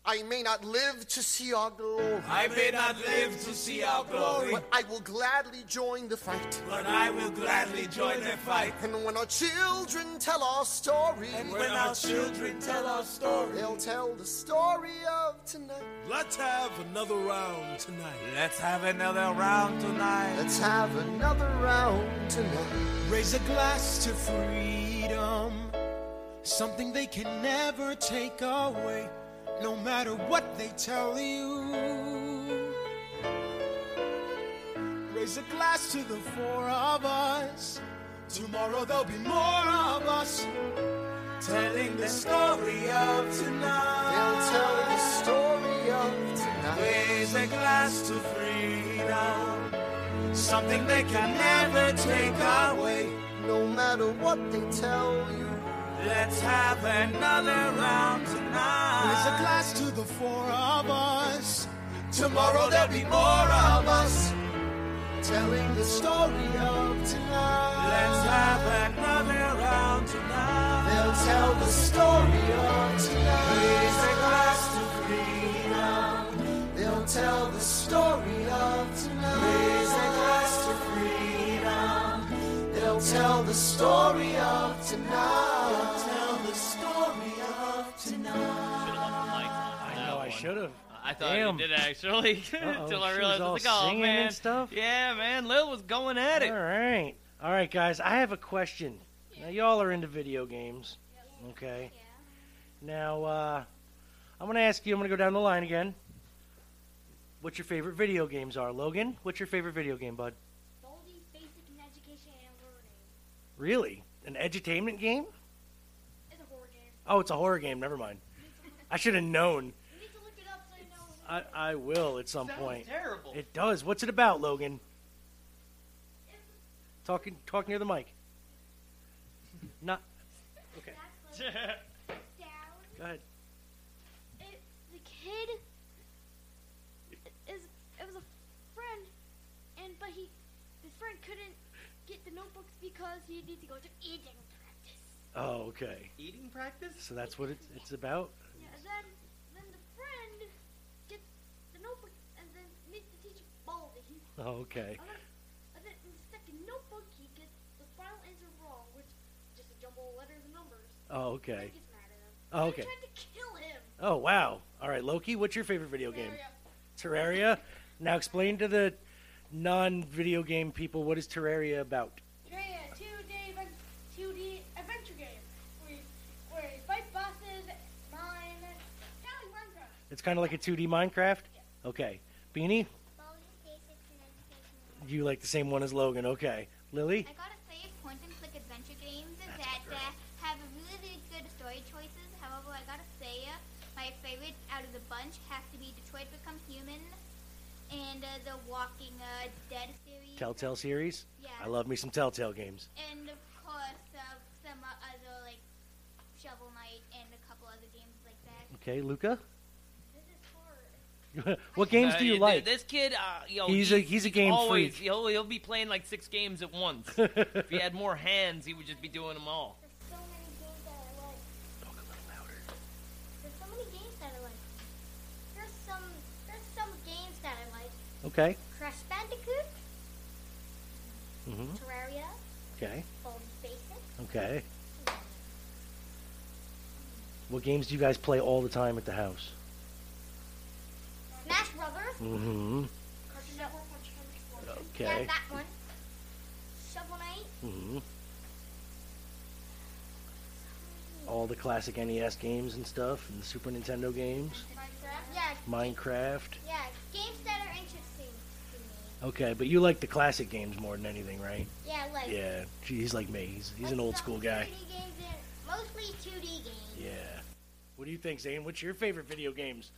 I may not live to see our glory. I may not live to see our glory. But I will gladly join the fight. But I will gladly join the fight. And when our children tell our story. And when our children tell our story. They'll tell the story of tonight. Let's have another round tonight. Let's have another round tonight. Let's have another round tonight. Raise a glass to freedom. Something they can never take away, no matter what they tell you. Raise a glass to the four of us. Tomorrow there'll be more of us. Telling the story of tonight. They'll tell the story of tonight. Raise a glass to freedom. Something they can never take away. No matter what they tell you. Let's have another round tonight. Raise a glass to the four of us. Tomorrow there'll be more of us. Telling the story of tonight. Let's have another round tonight. They'll tell the story of tonight. Raise a glass to freedom. They'll tell the story of tonight. Raise freedom. They'll tell the story of tonight. They'll tell the story of tonight. Should have won the mic. I know I should have. I thought Damn. you did actually [LAUGHS] until I she was realized all it's like, oh singing man, and stuff? yeah, man, Lil was going at it. All right. All right, guys. I have a question. Now, y'all are into video games. Okay. Now, uh, I'm going to ask you, I'm going to go down the line again. What your favorite video games are. Logan, what's your favorite video game, bud? Baldi's Basic in Education and Learning. Really? An edutainment game? It's a horror game. Oh, it's a horror game. Never mind. I should have known. You need to look it up so you know. I, I will at some Sounds point. terrible. It does. What's it about, Logan? Talking, talk near the mic. [LAUGHS] Not. Okay. [LAUGHS] Go ahead. It, the kid is it was a friend, and but he his friend couldn't get the notebooks because he needed to go to eating practice. Oh, okay. Eating practice? So that's what it's, it's about. Yeah, and then then the friend gets the notebook and then meets the teacher Baldi. Oh, okay. And then, and then in the second notebook he gets the final answer wrong, which is just a jumble of letters and numbers. Oh, okay. he gets mad at him. Oh, okay. He tried to kill him. Oh, wow. All right, Loki, what's your favorite video game? Terraria. Now explain to the non-video game people what is Terraria about. It's kind of like a 2D Minecraft. Okay. Beanie, Baldi's Basics in you like the same one as Logan. Okay. Lily. I gotta say, point and click adventure games that uh, have really, really good story choices. However, I gotta say, uh, my favorite out of the bunch has to be Detroit Become Human and uh, the Walking uh, Dead series. Telltale series. Yeah. I love me some Telltale games. And of course, uh, some uh, other like Shovel Knight and a couple other games like that. Okay, Luca. This is hard. what games do Uh, you th- like? This kid, uh, yo, He's a- he's a game always, freak. He'll, he'll be playing like six games at once. [LAUGHS] if he had more hands, he would just be doing them all. There's so many games that I like. Talk a little louder. There's so many games that I like. There's some there's some games that I like. Okay. Crash Bandicoot, Mm hmm Terraria, Okay. Baldi's Basics. Okay. What games do you guys play all the time at the house? Smash Brothers. Mm-hmm. Cartoon Network, Punch Punch, Punch. Yeah, that one. Shovel Knight. Mm-hmm. All the classic NES games and stuff, and the Super Nintendo games, Minecraft. Yeah, Minecraft. yeah, games that are interesting to me. Okay, but you like the classic games more than anything, right? Yeah, like Yeah, he's like me. He's, he's like an old school guy. 3D games and mostly 2D games. Yeah. What do you think, Zane? What's your favorite video games?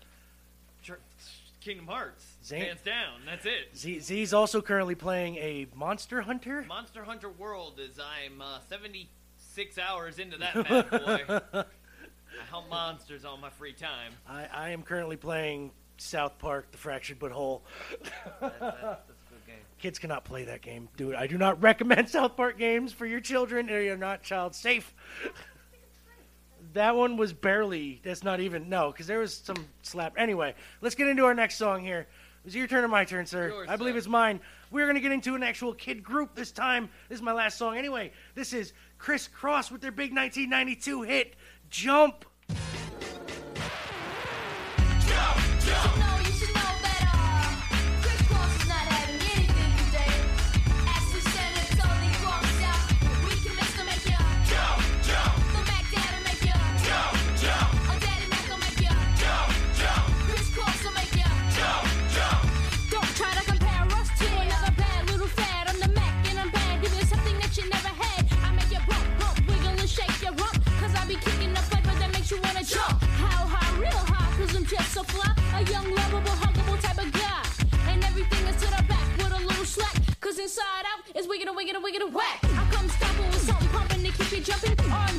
Sure. Kingdom Hearts, Zane- hands down. That's it. Z- Z's also currently playing a Monster Hunter. Monster Hunter World is I'm uh, 76 hours into that bad boy. [LAUGHS] I hunt monsters on my free time. I, I am currently playing South Park: The Fractured But Whole. Good game. [LAUGHS] Kids cannot play that game. Dude, I do not recommend [LAUGHS] South Park games for your children. They are not child safe. That one was barely. That's not even no, because there was some slap. Anyway, let's get into our next song here. it was your turn or my turn, sir? Yours, I believe sir. it's mine. We're gonna get into an actual kid group this time. This is my last song. Anyway, this is Kris Kross with their big 1992 hit "Jump." Don't inside out is wiggin' and wiggin' and wiggin' and whack. I come stomping with something pumping to keep you jumping. R&B,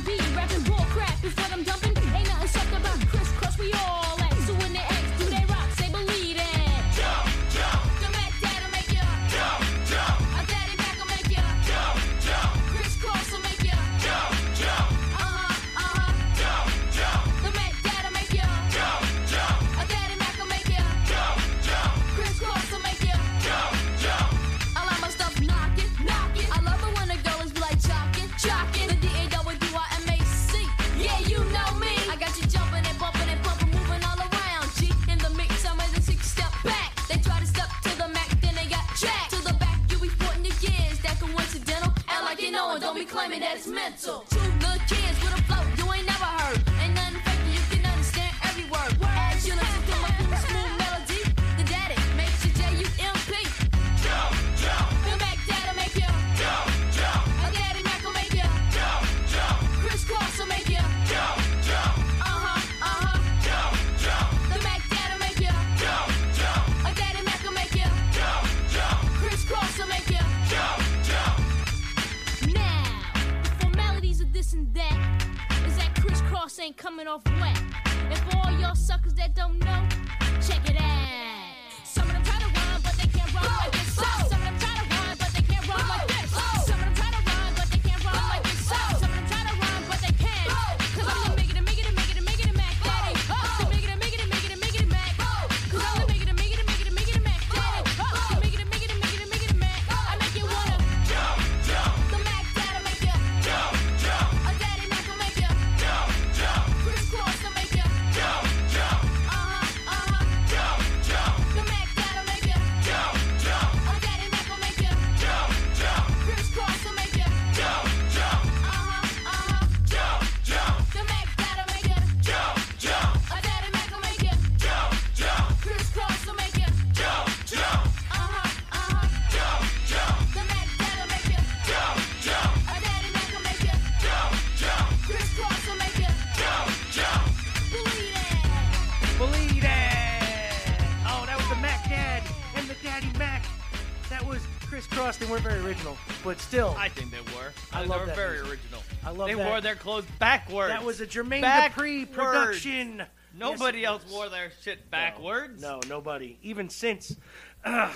original, but still. I think they were. I they love were that very music. original. I love they that. wore their clothes backwards. That was a Jermaine Backwards. Dupri production. Nobody Yes, else wore their shit backwards. No, nobody. Even since. [LAUGHS] I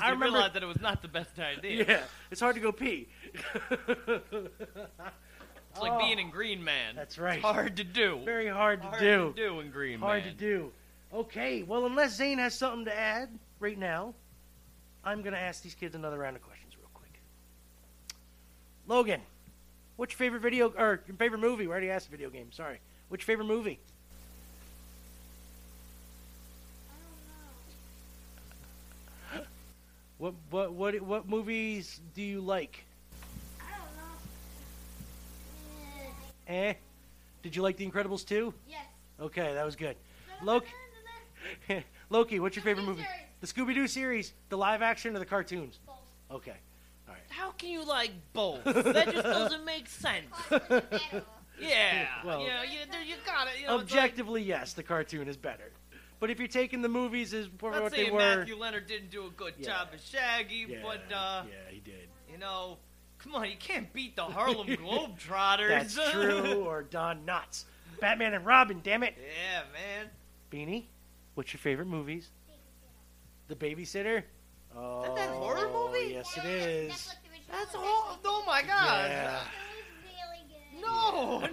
I remember. realized that it was not the best idea. Yeah, it's hard to go pee. [LAUGHS] It's like oh. being in Green Man. Oh. That's right. It's hard to do. Very hard to Hard do. to do in Green Hard Man. Hard to do. Okay, well, unless Zane has something to add right now, I'm going to ask these kids another round of questions. Logan, what's your favorite video, or your favorite movie? We already asked video game, sorry. What's your favorite movie? I don't know. What, what, what, what movies do you like? I don't know. Eh? Did you like The Incredibles too? Yes. Okay, that was good. Loki, [LAUGHS] Loki, what's your favorite movie? The Scooby Doo series, the live action, or the cartoons? Okay. All right. How can you like both? that just [LAUGHS] doesn't make sense. Yeah. Well- you know, you, there- you got it. You know, it's like- Objectively, yes, the cartoon is better. But if you're taking the movies as for Let's what say they were, Matthew Lillard didn't do a good Yeah. job as Shaggy, Yeah, but uh, yeah, he did. You know, come on, you can't beat the Harlem [LAUGHS] Globetrotters. That's true. [LAUGHS] Or Don Knotts, Batman and Robin. Damn it, yeah, man. Beanie. What's your favorite movies? The Babysitter. Oh, is that horror movie? Yes, it is. That's all. Oh my God. Yeah. No, no, [LAUGHS] it wasn't.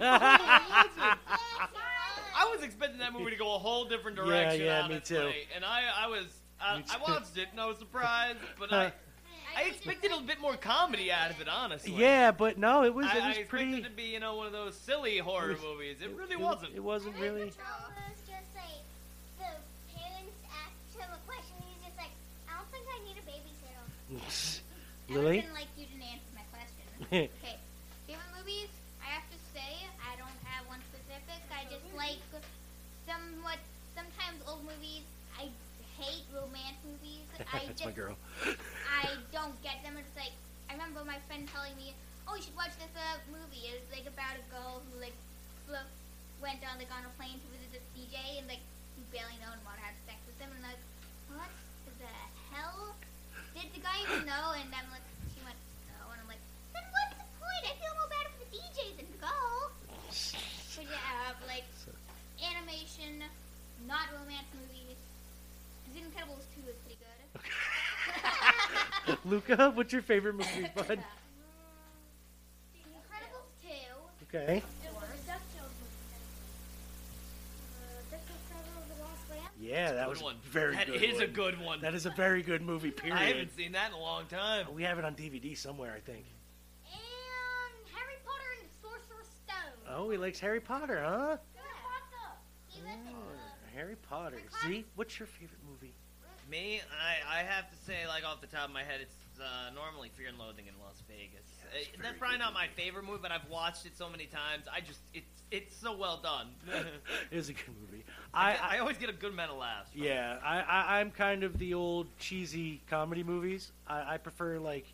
I was expecting that movie to go a whole different direction. yeah, me honestly, too. And I, I was, I, I watched it and I was surprised, but I, [LAUGHS] I expected a bit more comedy out of it. Honestly. Yeah, but no, it was I, it I expected pretty. it to be, you know, one of those silly horror was- movies. It really it- wasn't. It wasn't really. The parents asked him a question and he just like [LAUGHS] the parents asked him a question. He's just like, I don't think I need a babysitter. Lily. Like you didn't answer my question. [LAUGHS] okay, favorite movies? I have to say I don't have one specific. I just like somewhat sometimes old movies. I hate romance movies. [LAUGHS] I That's just my girl. I [LAUGHS] don't get them. It's like I remember my friend telling me, "Oh, you should watch this uh, movie. It's like about a girl who like flew, went on like on a plane to visit this DJ and like he barely known about to have sex with him." And like, what the hell? Did the guy even know? And then like she went, "No," and I'm like, "Then what's the point? I feel more bad for the DJ than the girl." But yeah, uh, like animation, not romance movies. The Incredibles 2 is pretty good. [LAUGHS] Luca, what's your favorite movie, [LAUGHS] bud? The Incredibles 2. Okay. Yeah, that Good was one. very That good. is a one. good one. That is a very good movie. Period. [LAUGHS] I haven't seen that in a long time. We have it on DVD somewhere, I think. And Harry Potter and the Sorcerer's Stone. Oh, he likes Harry Potter, huh? Oh, he lives in Harry Potter. Z, what's your favorite movie? Me, I, I have to say, like off the top of my head, it's uh, normally Fear and Loathing in Las Vegas. Uh, that's probably not my favorite movie, but I've watched it so many times. I just, it's it's so well done. [LAUGHS] it is a good movie. I, I, I, I always get a good amount of laughs. it. yeah, I, I, I'm kind of the old cheesy comedy movies. I, I prefer like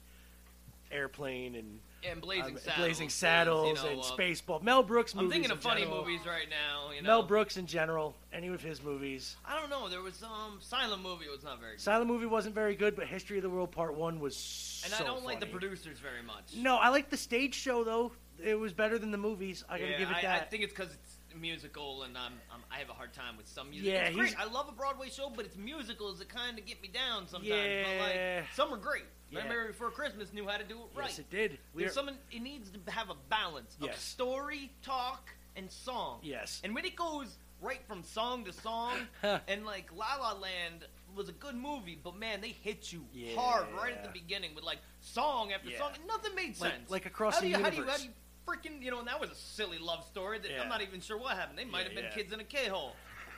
Airplane and And Blazing um, Saddles. Blazing Saddles you know, and uh, Spaceball. Mel Brooks movies. I'm thinking in of funny general. movies right now. You know, Mel Brooks in general. Any of his movies. I don't know. There was um silent movie was not very good, Silent movie wasn't very good, but History of the World Part One was. and so I don't like the producers very much. No, I like the stage show though. It was better than the movies. I gotta yeah, give it I, that. I think it's because it's musical, and I'm, I'm I have a hard time with some musicals. Yeah, great. I love a Broadway show, but it's musicals that kind of get me down sometimes. Yeah. But like some are great. Yeah. Remember Before Christmas knew how to do it right. Yes, it did. There's some it needs to have a balance of Yes. story, talk, and song. Yes. And when it goes right from song to song, [LAUGHS] and like La La Land was a good movie, but man, they hit you hard right at the beginning with like song after Yeah. song, and nothing made sense. like across how the do you, How do you, how universe. do you freaking, you know, and that was a silly love story that Yeah. I'm not even sure what happened. They might Yeah, have been yeah. kids in a K-hole.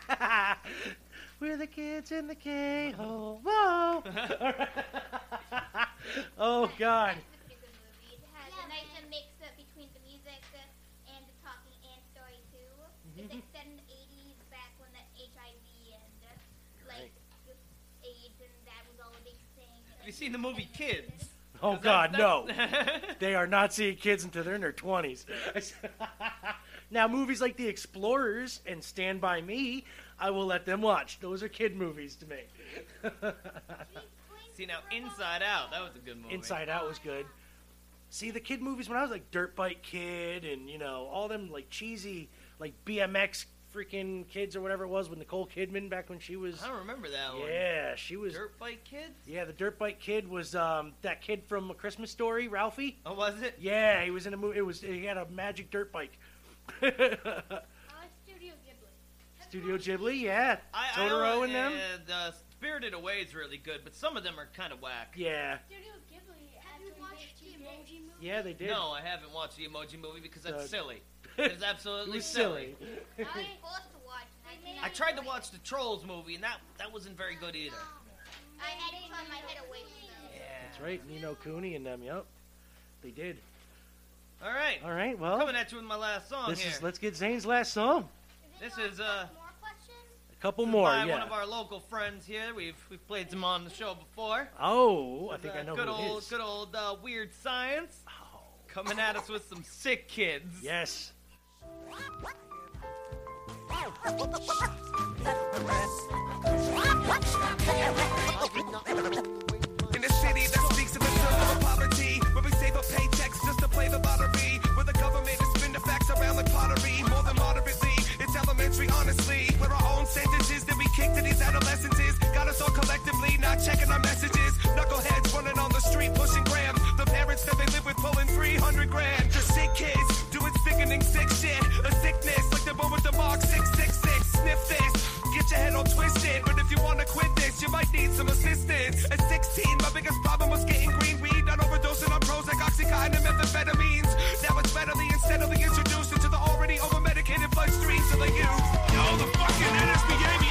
[LAUGHS] We're the kids in the K hole. Whoa! [LAUGHS] oh God. It has a nice mix between the music and the talking and story too. It's like set in the 80s, back when the HIV and uh, like AIDS and that was all a big thing. Have you seen the movie Kids? Oh God, no! [LAUGHS] they are not seeing kids until they're in their twenties. [LAUGHS] now, movies like The Explorers and Stand by Me, I will let them watch. Those are kid movies to me. See now, Inside Out, that was a good movie. Inside Out was good. See the kid movies when I was like Dirt Bike Kid and you know all them like cheesy like BMX freaking kids or whatever it was with Nicole Kidman back when she was. I don't remember that one. Yeah, she was. Dirt Bike Kids? Yeah, the Dirt Bike Kid was um, that kid from A Christmas Story, Ralphie. Oh, was it? Yeah, he was in a movie. It was he had a magic dirt bike. I Studio Ghibli. Studio Ghibli, yeah. I, I Totoro don't- and them. yeah, the Spirited Away is really good, but some of them are kind of whack. Yeah, Studio Ghibli. Have you watched the Emoji Movie? yeah, they did. No, I haven't watched the Emoji Movie because that's Uh, silly. It's [LAUGHS] absolutely it was silly. silly. I was forced to watch. I, I tried to watch the Trolls movie, and that that wasn't very good either. I had to turn my head away from them. That's right, Nino Cooney and them. Yep, they did. All right, All right, well, coming at you with my last song this here. is let's get Zane's last song. This is uh, A couple this is more, by yeah. one of our local friends here. We've we've played some on the show before. Oh, I think is, I uh, know good who it old, is. Good old uh, weird science. Coming at us with some sick kids. Yes. In a city that speaks of the struggle of poverty, where we save up paychecks just to play the lottery, where the government is spin the facts around like pottery, more than moderately. It's elementary, honestly, where our own sentences that we kick to these adolescences got us all collectively not checking our messages. Knuckleheads running on the street pushing grams. The parents that they live with pulling 300 grand. The sick kids sickening sick shit. A sickness like the one with the mark 666. Sniff this, get your head all twisted. But if you wanna quit this, you might need some assistance. At 16, my biggest problem was getting green weed, not overdosing on Prozac, Oxycontin, and methamphetamines. Now it's readily and steadily introduced into the already over-medicated bloodstreams of the youth. Yo, the fucking NSBA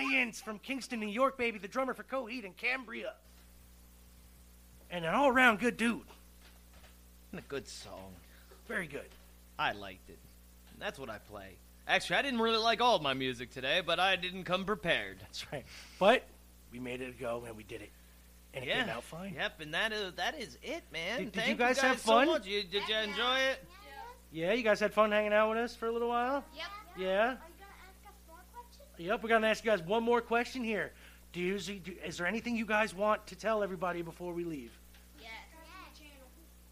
Science from Kingston, New York, baby. The drummer for Coheed and Cambria. And an all around good dude. And a good song. Very good. I liked it. That's what I play. Actually, I didn't really like all of my music today, but I didn't come prepared. That's right. But we made it go and we did it. And it yeah. came out fine. Yep, and that is that is it, man. Did- did Thank you guys guys have so fun? much. You, did you enjoy it? Yeah, you guys had fun hanging out with us for a little while? Yep. Yeah? Yep, we're going to ask you guys one more question here. Do you, do, is there anything you guys want to tell everybody before we leave?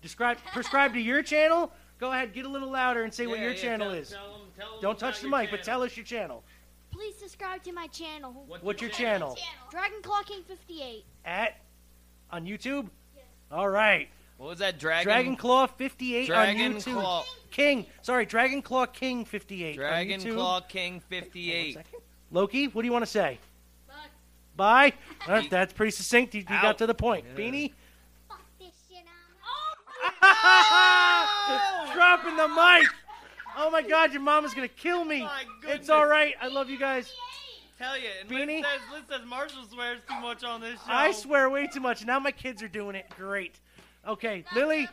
Describe, prescribe to your channel. Go ahead, get a little louder and say what your yeah, channel tell- is. tell 'em- tell 'em Don't touch the your mic, but tell us your channel. Please subscribe to my channel. What's your channel? channel? Dragon Claw King 58. At on YouTube. Yes. All right. What was that? Dragon. Dragon Claw 58 Dragon on YouTube. Claw- King. Sorry, Dragon Claw King 58. Dragon YouTube. Claw King 58. Loki, what do you want to say? Bye. Bye. that's pretty succinct. You, you got to the point. Yeah. Beanie? Fuck this shit oh [LAUGHS] Dropping the mic. Oh my God, your mama's gonna kill me. it's all right. I love you guys. Tell you, and Beanie? Liz says, Liz says Marshall swears too much on this show. I swear way too much. Now my kids are doing it. Great. Okay, Lily.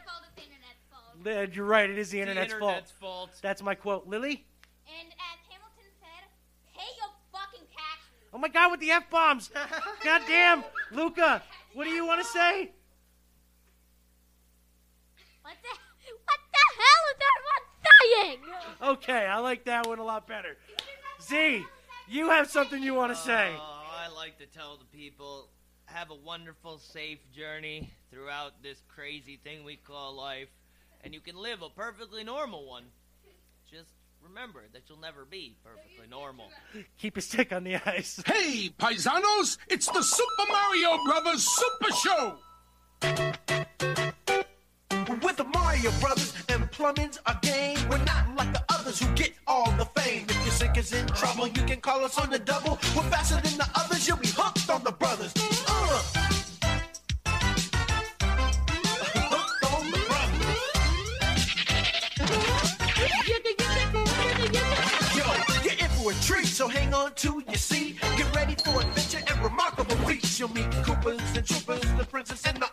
Li- You're right. It is the the internet's, internet's fault. fault. That's my quote. Lily. And as Hamilton said, pay your fucking taxes. Oh my God, with the f bombs. God damn, Luca. What do you want to say? What the, what the hell is everyone saying? Okay, I like that one a lot better. Z, you have something you want to say. Oh, I like to tell the people have a wonderful, safe journey throughout this crazy thing we call life, and you can live a perfectly normal one. Just remember that you'll never be perfectly normal. Keep your stick on the ice. Hey, paisanos, it's the Super Mario Brothers Super Show. With the Mario Brothers and plumbing's a game. We're not like the others who get all the fame. If your sink is in trouble, you can call us on the double. We're faster than the others, you'll so hang on to your seat. Get ready for adventure and remarkable feats. You'll meet Koopas and Troopers, the princess and the